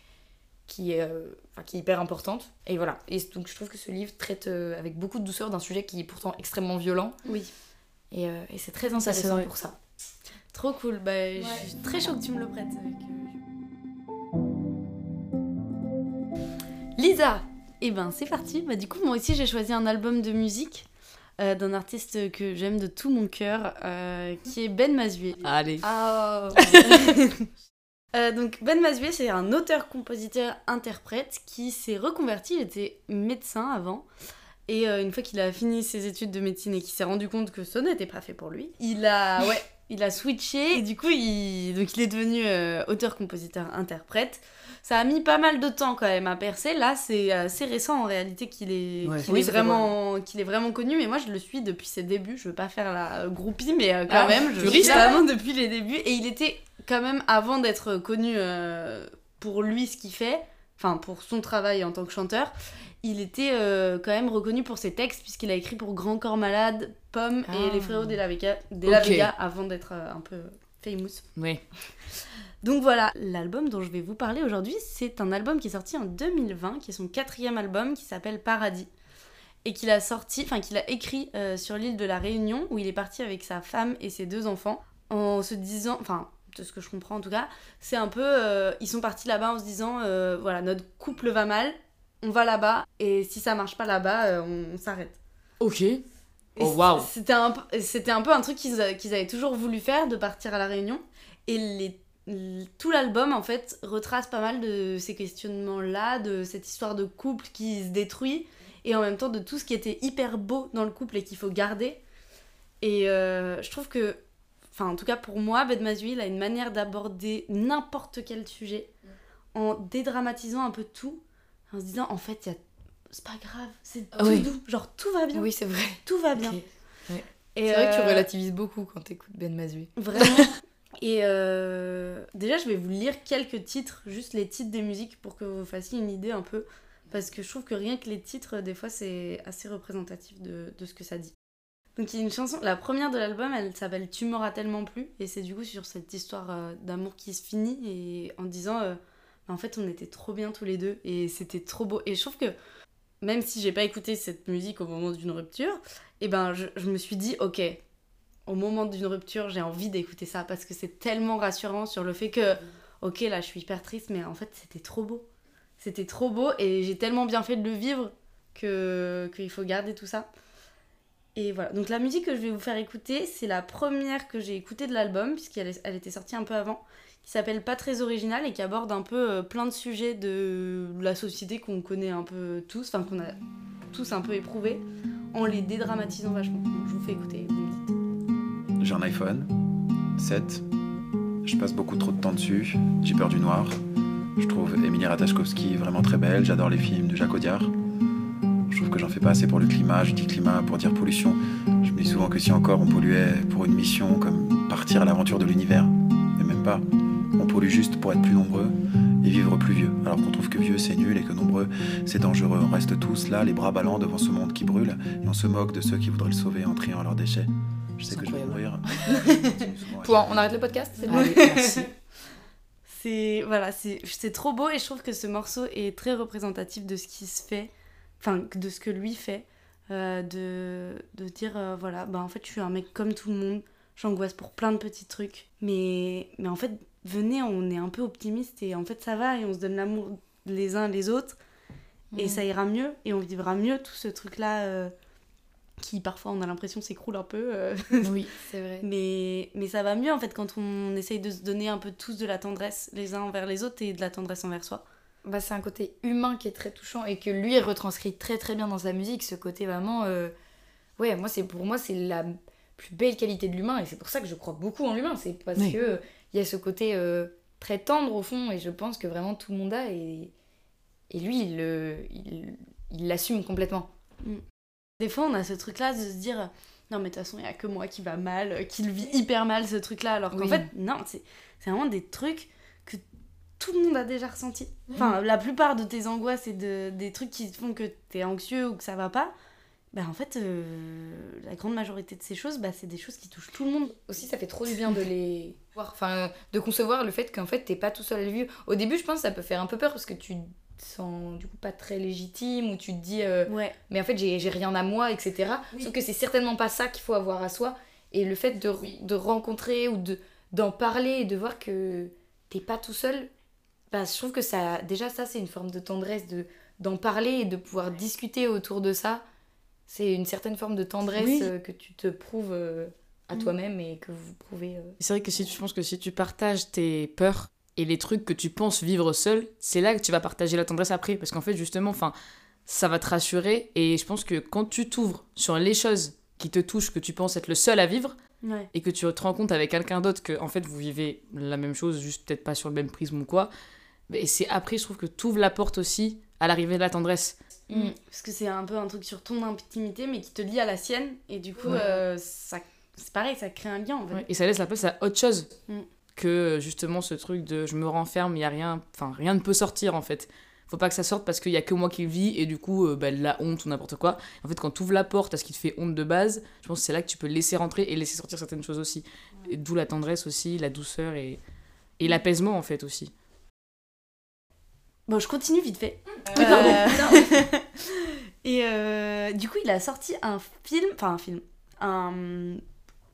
qui est, euh, enfin, qui est hyper importante. Et voilà. Et donc je trouve que ce livre traite euh, avec beaucoup de douceur d'un sujet qui est pourtant extrêmement violent. Oui. Et, euh, et c'est très intéressant pour ça. Trop cool. Bah, Je suis très chaud que tu me le prêtes. Avec, Lisa Et ben c'est parti. Bah, du coup, moi aussi, j'ai choisi un album de musique euh, d'un artiste que j'aime de tout mon cœur, euh, qui est Ben Mazué. Allez. Ah, Euh, donc Ben Mazué, c'est un auteur-compositeur-interprète qui s'est reconverti. Il était médecin avant. Et euh, une fois qu'il a fini ses études de médecine et qu'il s'est rendu compte que ça n'était pas fait pour lui, il a, ouais, il a switché. Et du coup, il, donc il est devenu euh, auteur-compositeur-interprète. Ça a mis pas mal de temps quand même à percer. Là, c'est assez récent en réalité qu'il est, Ouais. Oui, vraiment, qu'il est vraiment connu. Mais moi, je le suis depuis ses débuts. Je veux pas faire la groupie, mais euh, quand Ah, même, je suis vraiment depuis les débuts. Et il était quand même, avant d'être connu euh, pour lui, ce qu'il fait, enfin pour son travail en tant que chanteur, il était euh, quand même reconnu pour ses textes, puisqu'il a écrit pour Grand Corps Malade, Pomme Ah. et Les Frérots de la Vega, de la Ok. Vega avant d'être euh, un peu famous. Oui. Donc voilà, l'album dont je vais vous parler aujourd'hui, c'est un album qui est sorti en 2020, qui est son quatrième album, qui s'appelle Paradis. Et qu'il a sorti, enfin qu'il a écrit euh, sur l'île de la Réunion, où il est parti avec sa femme et ses deux enfants, en se disant, enfin, de ce que je comprends en tout cas, c'est un peu, euh, ils sont partis là-bas en se disant, euh, voilà, notre couple va mal, on va là-bas, et si ça marche pas là-bas, on, on s'arrête. Ok. Oh, waouh. C'était un, peu- un peu un truc qu'ils avaient toujours voulu faire, de partir à La Réunion. Et les, tout l'album, en fait, retrace pas mal de ces questionnements-là, de cette histoire de couple qui se détruit, et en même temps de tout ce qui était hyper beau dans le couple et qu'il faut garder. Et euh, je trouve que, enfin, en tout cas pour moi, Ben Mazui, a une manière d'aborder n'importe quel sujet en dédramatisant un peu tout, en se disant, en fait, il y a... c'est pas grave, c'est Ah tout oui. doux, genre tout va bien oui, c'est vrai. tout va bien. Ok. Et C'est vrai que tu euh, relativises beaucoup quand t'écoutes Ben Mazué. Vraiment. Et euh, déjà, je vais vous lire quelques titres, juste les titres des musiques pour que vous fassiez une idée un peu. Parce que je trouve que rien que les titres, des fois, c'est assez représentatif de, de ce que ça dit. Donc il y a une chanson, la première de l'album, elle s'appelle Tu m'auras tellement plu. Et c'est du coup sur cette histoire euh, d'amour qui se finit et en disant, euh, en fait, on était trop bien tous les deux et c'était trop beau. Et je trouve que même si j'ai pas écouté cette musique au moment d'une rupture, et ben je, me suis dit, ok, au moment d'une rupture, j'ai envie d'écouter ça parce que c'est tellement rassurant sur le fait que, ok, là je suis hyper triste, mais en fait c'était trop beau. C'était trop beau et j'ai tellement bien fait de le vivre que qu'il faut garder tout ça. Et voilà, donc la musique que je vais vous faire écouter, c'est la première que j'ai écoutée de l'album, puisqu'elle elle était sortie un peu avant, qui s'appelle Pas très original et qui aborde un peu euh, plein de sujets de la société qu'on connaît un peu tous, enfin qu'on a tous un peu éprouvés, en les dédramatisant vachement. Donc je vous fais écouter, vous me dites. J'ai un iPhone 7. Je passe beaucoup trop de temps dessus. J'ai peur du noir. Je trouve Emilie Ratajkowski vraiment très belle. J'adore les films de Jacques Audiard. Je trouve que j'en fais pas assez pour le climat. Je dis climat pour dire pollution. Je me dis souvent que si encore on polluait pour une mission comme partir à l'aventure de l'univers, mais même pas. On pollue juste pour être plus nombreux et vivre plus vieux. Alors qu'on trouve que vieux c'est nul et que nombreux c'est dangereux. On reste tous là, les bras ballants devant ce monde qui brûle et on se moque de ceux qui voudraient le sauver en triant leurs déchets. Je sais que je vais mourir. Point, on arrête le podcast c'est bon. C'est voilà, c'est c'est trop beau et je trouve que ce morceau est très représentatif de ce qui se fait, enfin de ce que lui fait, euh, de, de dire euh, voilà, bah en fait je suis un mec comme tout le monde, j'angoisse pour plein de petits trucs, mais mais en fait venez on est un peu optimiste et en fait ça va et on se donne l'amour les uns les autres et Mhm. ça ira mieux et on vivra mieux tout ce truc là qui parfois on a l'impression s'écroule un peu. euh, Oui, c'est vrai. mais, mais ça va mieux en fait quand on essaye de se donner un peu tous de la tendresse les uns envers les autres et de la tendresse envers soi. Bah, c'est un côté humain qui est très touchant et que lui il retranscrit très très bien dans sa musique ce côté vraiment euh, ouais moi c'est pour moi c'est la plus belle qualité de l'humain et c'est pour ça que je crois beaucoup en l'humain c'est parce Oui. que euh, il y a ce côté euh, très tendre au fond et je pense que vraiment tout le monde a et, et lui il le- il il l'assume complètement Des fois on a ce truc là de se dire non mais de toute façon il y a que moi qui va mal, qui le vit hyper mal ce truc là alors qu'en Oui. fait non c'est vraiment des trucs que tout le monde a déjà ressenti. Enfin la plupart de tes angoisses et de, des trucs qui font que t'es anxieux ou que ça va pas, bah en fait euh, la grande majorité de ces choses bah c'est des choses qui touchent tout le monde. Aussi, ça fait trop du bien de les voir, enfin, de concevoir le fait qu'en fait, t'es pas tout seul à le vivre. Au début, je pense que ça peut faire un peu peur parce que tu te sens du coup pas très légitime ou tu te dis, euh, Ouais. mais en fait, j'ai rien à moi, etc. Sauf que c'est certainement pas ça qu'il faut avoir à soi. Et le fait de, de rencontrer ou de d'en parler et de voir que t'es pas tout seul, bah, je trouve que ça, déjà, ça, c'est une forme de tendresse de d'en parler et de pouvoir discuter autour de ça. C'est une certaine forme de tendresse Oui. euh, que tu te prouves euh, à Mm. toi-même et que vous prouvez. euh, C'est vrai que si tu, je pense que si tu partages tes peurs et les trucs que tu penses vivre seul, c'est là que tu vas partager la tendresse après. Parce qu'en fait, justement, enfin, ça va te rassurer. Et je pense que quand tu t'ouvres sur les choses qui te touchent, que tu penses être le seul à vivre, Ouais. et que tu te rends compte avec quelqu'un d'autre que en fait vous vivez la même chose, juste peut-être pas sur le même prisme ou quoi, mais c'est après, je trouve que tu ouvres la porte aussi à l'arrivée de la tendresse. Mm. Parce que c'est un peu un truc sur ton intimité, mais qui te lie à la sienne. Et du coup, Ouais. euh, ça, c'est pareil, ça crée un lien en fait. Ouais, Et ça laisse la place à autre chose Mm. que justement ce truc de je me renferme, il y a rien, enfin rien ne peut sortir en fait. Faut pas que ça sorte parce qu'il y a que moi qui le vis et du coup euh, bah, la honte ou n'importe quoi. En fait, quand tu ouvres la porte à ce qui te fait honte de base, je pense que c'est là que tu peux laisser rentrer et laisser sortir certaines choses aussi. D'où la tendresse aussi, la douceur et, et l'apaisement en fait aussi. Bon, je continue vite fait. Oui, pardon. Euh, Et euh, du coup, il a sorti un film, enfin un film, un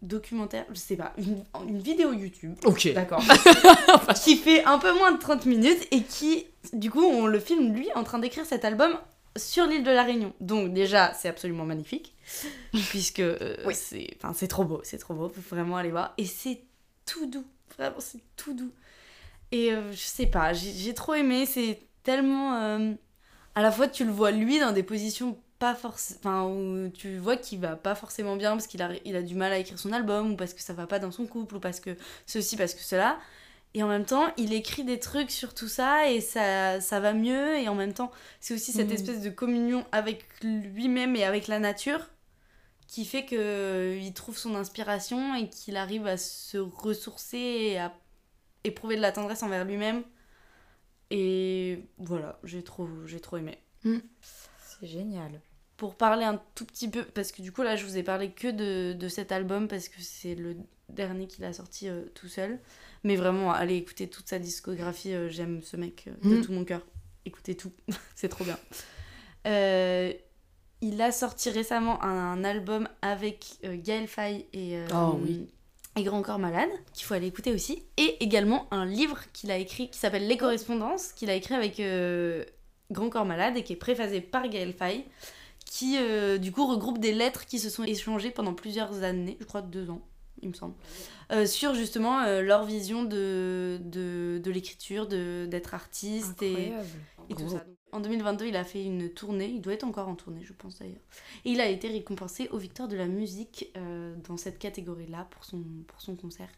documentaire, je sais pas, une, une vidéo YouTube. Ok. D'accord. qui fait un peu moins de 30 minutes et qui, du coup, on le filme lui en train d'écrire cet album sur l'île de la Réunion. Donc déjà, c'est absolument magnifique, puisque euh, Oui. c'est, enfin, c'est trop beau, c'est trop beau, faut vraiment aller voir. Et c'est tout doux, vraiment, c'est tout doux. Et euh, je sais pas, j'ai, trop aimé, c'est tellement... euh, à la fois, tu le vois lui dans des positions pas forcément... Enfin, où tu vois qu'il va pas forcément bien parce qu'il a, il a du mal à écrire son album, ou parce que ça va pas dans son couple, ou parce que ceci, parce que cela. Et en même temps, il écrit des trucs sur tout ça et ça, ça va mieux. Et en même temps, c'est aussi cette Mhm. espèce de communion avec lui-même et avec la nature qui fait qu'il trouve son inspiration et qu'il arrive à se ressourcer et à éprouver de la tendresse envers lui-même. Et voilà, j'ai trop, j'ai trop aimé. C'est génial. Pour parler un tout petit peu, parce que du coup là je vous ai parlé que de, de cet album parce que c'est le dernier qu'il a sorti euh, tout seul. Mais vraiment, allez écouter toute sa discographie, euh, j'aime ce mec euh, de Mhm. tout mon cœur. Écoutez tout, c'est trop bien. Euh, il a sorti récemment un, album avec euh, Gaël Faye et, euh, Oh oui. Et Grand Corps Malade, qu'il faut aller écouter aussi. Et également un livre qu'il a écrit qui s'appelle Les Correspondances, qu'il a écrit avec euh, Grand Corps Malade et qui est préfacé par Gaël Faye, qui euh, du coup regroupe des lettres qui se sont échangées pendant plusieurs années, je crois deux ans, il me semble, euh, sur justement leur vision de, de, de l'écriture, d'être artiste et, Incroyable. et tout ça. En 2022, il a fait une tournée, il doit être encore en tournée, je pense d'ailleurs. Et il a été récompensé aux Victoires de la musique euh, dans cette catégorie-là pour son, pour son concert.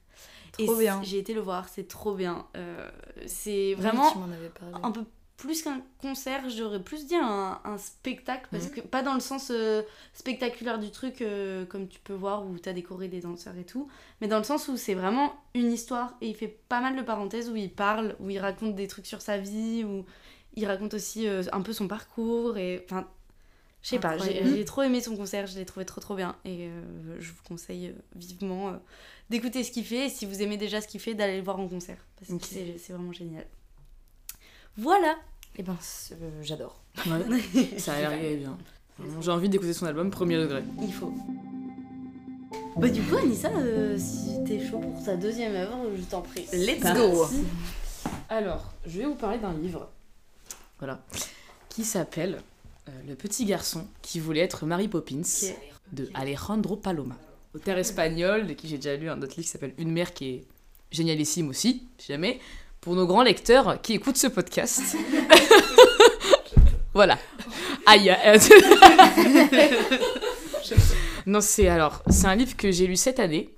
Trop et bien. J'ai été le voir, c'est trop bien. Euh, c'est vraiment un peu plus qu'un concert, j'aurais plus dit un, un spectacle, parce Mhm. que pas dans le sens euh, spectaculaire du truc, comme tu peux voir, où t'as décoré des danseurs et tout, mais dans le sens où c'est vraiment une histoire, et il fait pas mal de parenthèses où il parle, où il raconte des trucs sur sa vie, où il raconte aussi euh, un peu son parcours, et enfin, je sais pas, j'ai trop aimé son concert, je l'ai trouvé trop trop bien, et euh, je vous conseille euh, vivement euh, d'écouter ce qu'il fait, et si vous aimez déjà ce qu'il fait, d'aller le voir en concert, parce que c'est- c'est vraiment génial. Voilà Eh ben, euh, j'adore. Ça a l'air gay, bien. J'ai envie d'écouter son album premier degré. Il faut. Bah du coup Anissa, euh, si t'es chaud pour ta deuxième œuvre, je t'en prie. Let's go. Alors, je vais vous parler d'un livre, voilà, qui s'appelle euh, Le petit garçon qui voulait être Mary Poppins de Alejandro Paloma. Auteur espagnol, de qui j'ai déjà lu un autre livre qui s'appelle Une mère qui est génialissime aussi, si jamais, pour nos grands lecteurs qui écoutent ce podcast. voilà. Aïe. non, c'est alors, c'est un livre que j'ai lu cette année,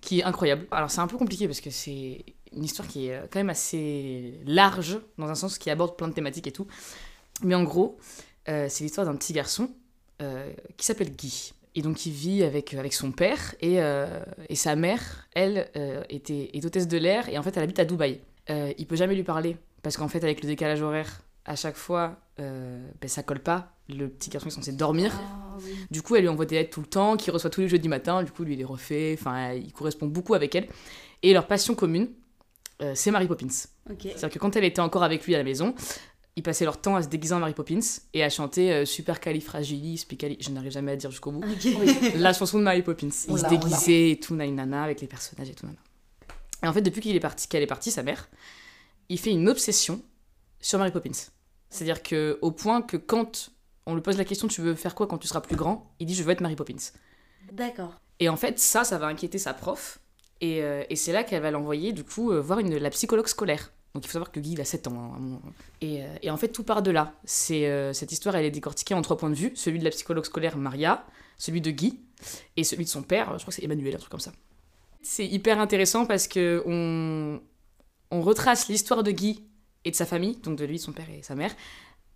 qui est incroyable. Alors, c'est un peu compliqué parce que c'est une histoire qui est euh, quand même assez large, dans un sens qui aborde plein de thématiques et tout. Mais en gros, euh, c'est l'histoire d'un petit garçon euh, qui s'appelle Guy. et donc il vit avec, avec son père et, euh, et sa mère, elle, était, est hôtesse de l'air et en fait elle habite à Dubaï. Il peut jamais lui parler parce qu'en fait avec le décalage horaire, à chaque fois, ben, ça colle pas. Le petit garçon est censé dormir. Ah, oui. Du coup, elle lui envoie des lettres tout le temps, qu'il reçoit tous les jeudis matin. Du coup, lui, il les refait. Enfin, il correspond beaucoup avec elle. Et leur passion commune, euh, c'est Mary Poppins. C'est-à-dire que quand elle était encore avec lui à la maison, ils passaient leur temps à se déguiser en Mary Poppins et à chanter euh, Super Califragilis, je n'arrive jamais à dire jusqu'au bout, la chanson de Mary Poppins. Ils se déguisaient et tout, nana, avec les personnages et tout, nana. Et en fait, depuis qu'il est parti, qu'elle est partie, sa mère, il fait une obsession sur Mary Poppins. C'est-à-dire que au point que quand on lui pose la question tu veux faire quoi quand tu seras plus grand, il dit je veux être Mary Poppins. D'accord. Et en fait, ça, ça va inquiéter sa prof. Et, euh, et c'est là qu'elle va l'envoyer, du coup, euh, voir la psychologue scolaire. Donc il faut savoir que Guy, il a 7 ans. hein, euh, et en fait, tout part de là. Cette histoire, elle est décortiquée en trois points de vue. Celui de la psychologue scolaire, Maria, celui de Guy, et celui de son père, je crois que c'est Emmanuel, un truc comme ça. C'est hyper intéressant parce que on, retrace l'histoire de Guy et de sa famille, donc de lui, son père et sa mère,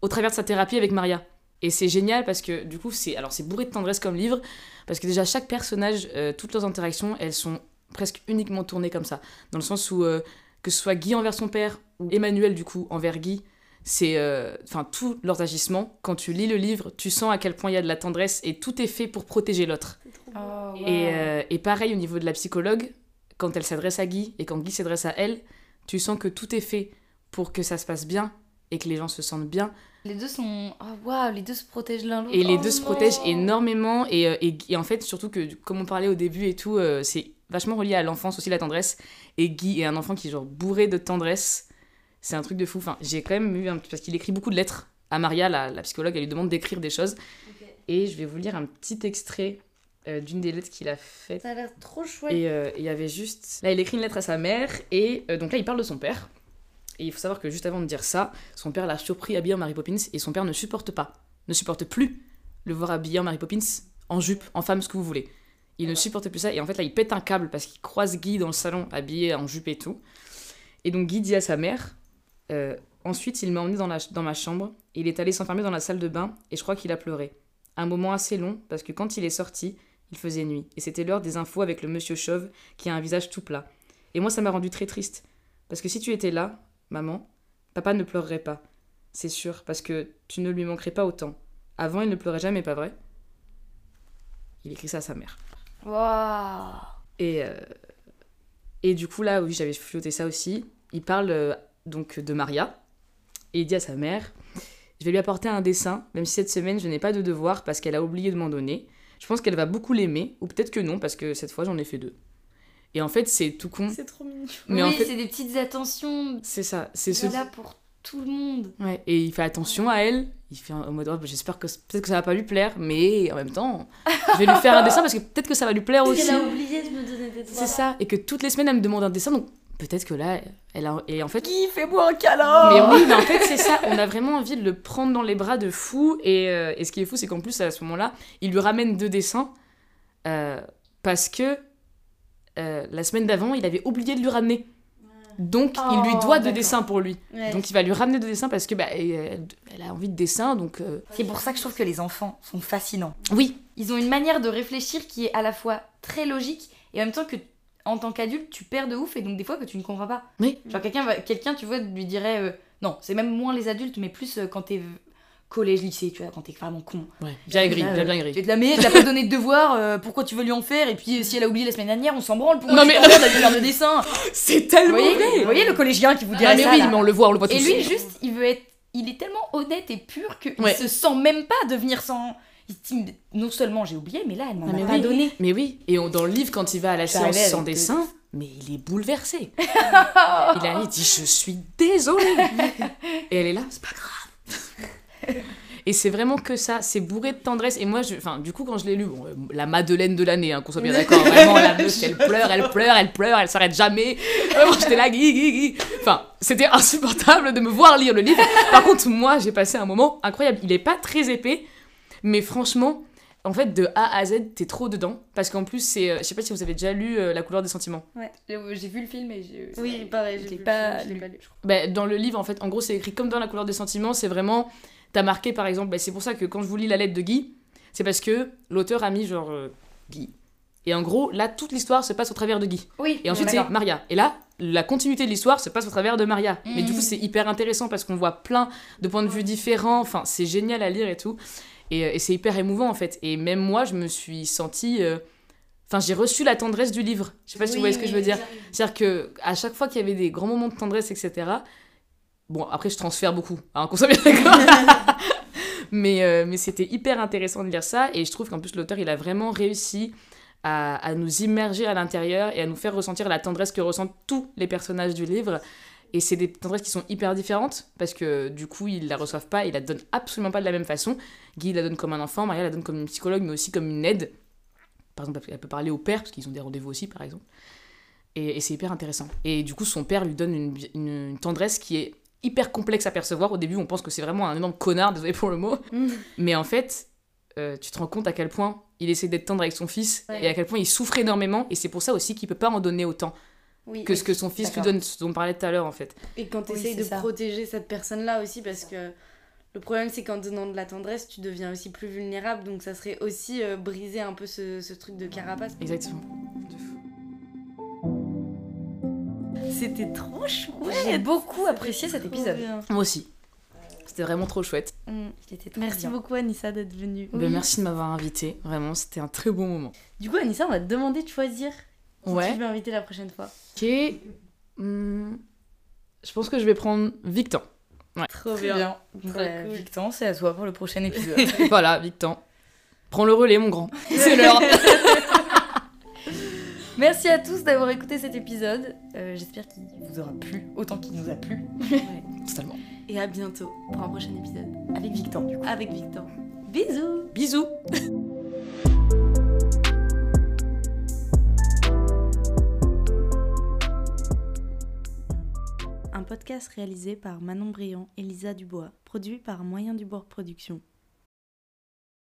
au travers de sa thérapie avec Maria. Et c'est génial parce que du coup, c'est alors c'est bourré de tendresse comme livre, parce que déjà chaque personnage, toutes leurs interactions, elles sont presque uniquement tournées comme ça. Dans le sens où, euh, que ce soit Guy envers son père, ou Emmanuel du coup envers Guy, c'est. euh, Enfin, tous leurs agissements, quand tu lis le livre, tu sens à quel point il y a de la tendresse et tout est fait pour protéger l'autre. Oh, Et, euh, et pareil au niveau de la psychologue, quand elle s'adresse à Guy et quand Guy s'adresse à elle, tu sens que tout est fait pour que ça se passe bien et que les gens se sentent bien. Les deux sont. Oh waouh, les deux se protègent l'un l'autre. Et les Oh deux se protègent énormément. Et, et, et en fait, surtout que, comme on parlait au début et tout, euh, c'est vachement relié à l'enfance aussi, la tendresse. Et Guy est un enfant qui est genre bourré de tendresse. C'est un truc de fou. Enfin, j'ai quand même eu un petit. Parce qu'il écrit beaucoup de lettres à Maria, la, la psychologue, elle lui demande d'écrire des choses. Et je vais vous lire un petit extrait euh, d'une des lettres qu'il a faites. Ça a l'air trop chouette. Et euh, il y avait juste. Là, il écrit une lettre à sa mère, et euh, donc là, il parle de son père. Et il faut savoir que juste avant de dire ça, son père l'a surpris habillé en Mary Poppins, et son père ne supporte pas, ne supporte plus le voir habillé en Mary Poppins, en jupe, en femme, ce que vous voulez. Il ne supporte plus ça, et en fait, là, il pète un câble parce qu'il croise Guy dans le salon, habillé en jupe et tout. Et donc, Guy dit à sa mère euh, Ensuite, il m'a emmené dans, la, dans ma chambre, et il est allé s'enfermer dans la salle de bain, et je crois qu'il a pleuré. Un moment assez long, parce que quand il est sorti, il faisait nuit, et c'était l'heure des infos avec le monsieur chauve qui a un visage tout plat. Et moi, ça m'a rendu très triste. Parce que si tu étais là, maman, papa ne pleurerait pas. C'est sûr, parce que tu ne lui manquerais pas autant. Avant, il ne pleurait jamais, pas vrai? Il écrit ça à sa mère. Waouh. Et, euh, et du coup, là, oui, j'avais flotté ça aussi. Il parle euh, donc de Maria, et il dit à sa mère Je vais lui apporter un dessin, même si cette semaine, je n'ai pas de devoir parce qu'elle a oublié de m'en donner. Je pense qu'elle va beaucoup l'aimer, ou peut-être que non, parce que cette fois, j'en ai fait deux. Et en fait, c'est tout con. C'est trop mignon. Mais oui, en fait, c'est des petites attentions. c'est ça. C'est ce là pour tout le monde. Ouais, et il fait attention à elle. Il fait en mode, oh, bah, j'espère que peut-être que ça va pas lui plaire, mais en même temps, je vais lui faire un dessin parce que peut-être que ça va lui plaire aussi. Elle a oublié de me donner des doigts. C'est ça. Et que toutes les semaines, elle me demande un dessin, donc peut-être que là, elle a. Et en fait. Qui fais-moi un câlin Mais oui, mais en fait, c'est ça. On a vraiment envie de le prendre dans les bras de fou. Et, euh, et ce qui est fou, c'est qu'en plus, à ce moment-là, il lui ramène deux dessins euh, parce que euh, la semaine d'avant, il avait oublié de lui ramener. Donc, il lui Oh, doit deux dessins pour lui. Ouais. Donc il va lui ramener deux dessins parce que bah, elle, elle a envie de dessin, donc euh, C'est pour ça que je trouve que les enfants sont fascinants. oui, Ils ont une manière de réfléchir qui est à la fois très logique et en même temps que en tant qu'adulte tu perds de ouf et donc des fois que tu ne comprends pas. Oui. Genre quelqu'un va- quelqu'un tu vois lui dirait euh, non c'est même moins les adultes mais plus euh, quand t'es collège lycée tu vois quand t'es vraiment con. ouais, bien aigri, bien euh, bien Tu aigri. vas te la pas donné de devoir euh, pourquoi tu veux lui en faire? Et puis euh, si elle a oublié la semaine dernière on s'en branle pourquoi Non, tu mais- t'en branles d'aller faire de dessin? C'est Vous tellement voyez, vrai. vous voyez le collégien qui vous dirait Ah mais ça oui, là mais on le voit, on le voit. Et lui, juste, il veut être. Il est tellement honnête et pur qu'il Ouais. se sent même pas devenir sans. Dit, non seulement j'ai oublié, mais là, elle m'en Ah, a pas oui. donné. Mais oui, et on- dans le livre, quand il va à la séance sans deux dessin, mais il est bouleversé. il a il dit Je suis désolée. et elle est là, c'est pas grave. Et c'est vraiment que ça, c'est bourré de tendresse. Et moi, je, enfin, du coup, quand je l'ai lu, bon, euh, la Madeleine de l'année, hein, qu'on soit bien d'accord, vraiment, la meuf, elle pleure, elle pleure, elle pleure, elle s'arrête jamais. Vraiment, j'étais là, gui, gui, gui. Enfin, c'était insupportable de me voir lire le livre. Par contre, moi, j'ai passé un moment incroyable. Il est pas très épais, mais franchement, en fait, de A à Z, t'es trop dedans. Parce qu'en plus, c'est. euh, Je sais pas si vous avez déjà lu euh, La couleur des sentiments. J'ai vu le film et j'ai. Oui, pareil, je j'ai pas pas lu, je crois. Bah, dans le livre, en fait, en gros, c'est écrit comme dans La couleur des sentiments. C'est vraiment. T'as marqué, par exemple, bah, c'est pour ça que quand je vous lis la lettre de Guy, C'est parce que l'auteur a mis genre euh, Guy. Et en gros, là, toute l'histoire se passe au travers de Guy. Oui, Et ensuite, c'est. Maria. Et là, la continuité de l'histoire se passe au travers de Maria. Mais du coup, Mhm. c'est hyper intéressant parce qu'on voit plein de points de vue différents. Enfin, c'est génial à lire et tout. Et, euh, et c'est hyper émouvant, en fait. Et même moi, je me suis sentie... euh, Enfin, j'ai reçu la tendresse du livre. Je sais pas si vous voyez ce que je veux dire. C'est-à-dire que à chaque fois qu'il y avait des grands moments de tendresse, etc. Bon, après, je transfère beaucoup, hein, qu'on soit bien d'accord. mais euh, mais c'était hyper intéressant de lire ça. Et je trouve qu'en plus, l'auteur, il a vraiment réussi à, à nous immerger à l'intérieur et à nous faire ressentir la tendresse que ressentent tous les personnages du livre. Et c'est des tendresses qui sont hyper différentes parce que du coup, ils la reçoivent pas, ils la donnent absolument pas de la même façon. Guy la donne comme un enfant, Maria la donne comme une psychologue, mais aussi comme une aide. Par exemple, elle peut parler au père, parce qu'ils ont des rendez-vous aussi, par exemple. Et, et c'est hyper intéressant. Et du coup, son père lui donne une, une- une tendresse qui est hyper complexe à percevoir. Au début, on pense que c'est vraiment un énorme connard, désolé pour le mot. Mm. Mais en fait, euh, tu te rends compte à quel point il essaie d'être tendre avec son fils Ouais. et à quel point il souffre énormément. Et c'est pour ça aussi qu'il peut pas en donner autant Oui, que ce que son fils lui donne, ce dont on parlait tout à l'heure en fait. Et quand tu essayes de ça. protéger cette personne-là aussi, parce que le problème c'est qu'en donnant de la tendresse, tu deviens aussi plus vulnérable, donc ça serait aussi euh, briser un peu ce, ce truc de carapace. Exactement. C'était trop chouette J'ai beaucoup apprécié cet Trop épisode. bien. Moi aussi. C'était vraiment trop chouette. Mm. Il était trop Merci bien. beaucoup Anissa d'être venue. Ben, merci de m'avoir invité. Vraiment, c'était un très bon moment. Du coup Anissa, on va te demander de choisir qui Ouais. tu veux inviter la prochaine fois. Ok. Hmm, Je pense que je vais prendre Victor. Trop Très bien. Trop Bah, cool. Victor, c'est à toi pour le prochain épisode. voilà, Victor. Prends le relais, mon grand. C'est l'heure. Merci à tous d'avoir écouté cet épisode. Euh, J'espère qu'il vous aura plu autant qu'il nous a plu. Totalement. Et à bientôt pour un prochain épisode Avec Victor, du coup. avec Victor. Bisous Bisous. Un podcast réalisé par Manon Briand et Lisa Dubois, produit par Moyen du Bord Productions.